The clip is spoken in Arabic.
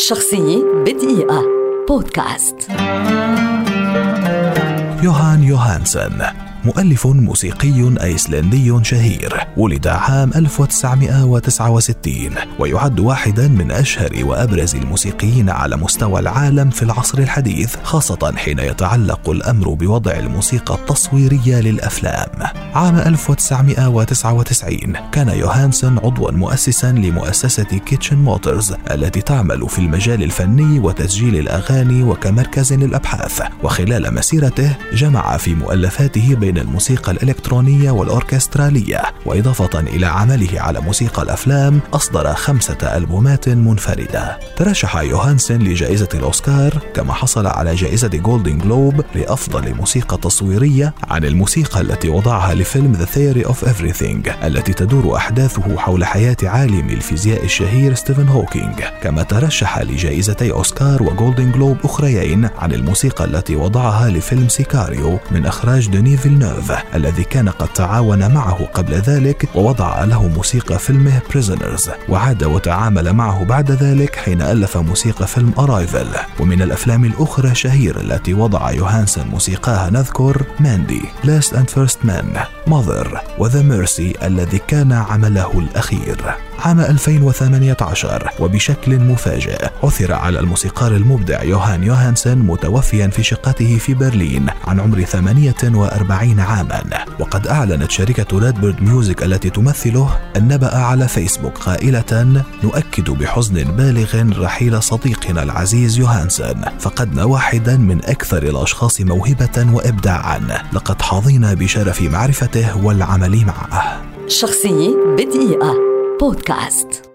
شخصية بدقيقة. بودكاست. يوهان يوهانسن. مؤلف موسيقي أيسلندي شهير ولد عام 1969 ويعد واحدا من أشهر وأبرز الموسيقيين على مستوى العالم في العصر الحديث خاصة حين يتعلق الأمر بوضع الموسيقى التصويرية للأفلام. عام 1999 كان يوهانسون عضوا مؤسسا لمؤسسة Kitchen Motors التي تعمل في المجال الفني وتسجيل الأغاني وكمركز للأبحاث. وخلال مسيرته جمع في مؤلفاته بين الموسيقى الإلكترونية والأوركسترالية وإضافة إلى عمله على موسيقى الأفلام أصدر خمسة ألبومات منفردة. ترشح يوهانسن لجائزة الأوسكار كما حصل على جائزة جولدن جلوب لأفضل موسيقى تصويرية عن الموسيقى التي وضعها لفيلم The Theory of Everything التي تدور أحداثه حول حياة عالم الفيزياء الشهير ستيفن هوكينج كما ترشح لجائزتي أوسكار وجولدن جلوب أخريين عن الموسيقى التي وضعها لفيلم Sicario من إخراج دوني فيلنوف الذي كان قد تعاون معه قبل ذلك ووضع له موسيقى فيلمه Prisoners وعاد وتعامل معه بعد ذلك حين ألف موسيقى فيلم Arrival ومن الأفلام الأخرى شهير التي وضع يوهانسن موسيقاها نذكر Mandy Last and First Men Mother و The Mercy الذي كان عمله الأخير. عام 2018 وبشكل مفاجئ عثر على الموسيقار المبدع يوهان يوهانسن متوفيا في شقته في برلين عن عمر 48 عاما. وقد أعلنت شركة Redbird Music التي تمثله النبأ على فيسبوك قائلة نؤكد بحزن بالغ رحيل صديقنا العزيز يوهانسن. فقدنا واحدا من أكثر الأشخاص موهبة وإبداعا. لقد حظينا بشرف معرفته والعمل معه. شخصية بدقيقة. بودكاست.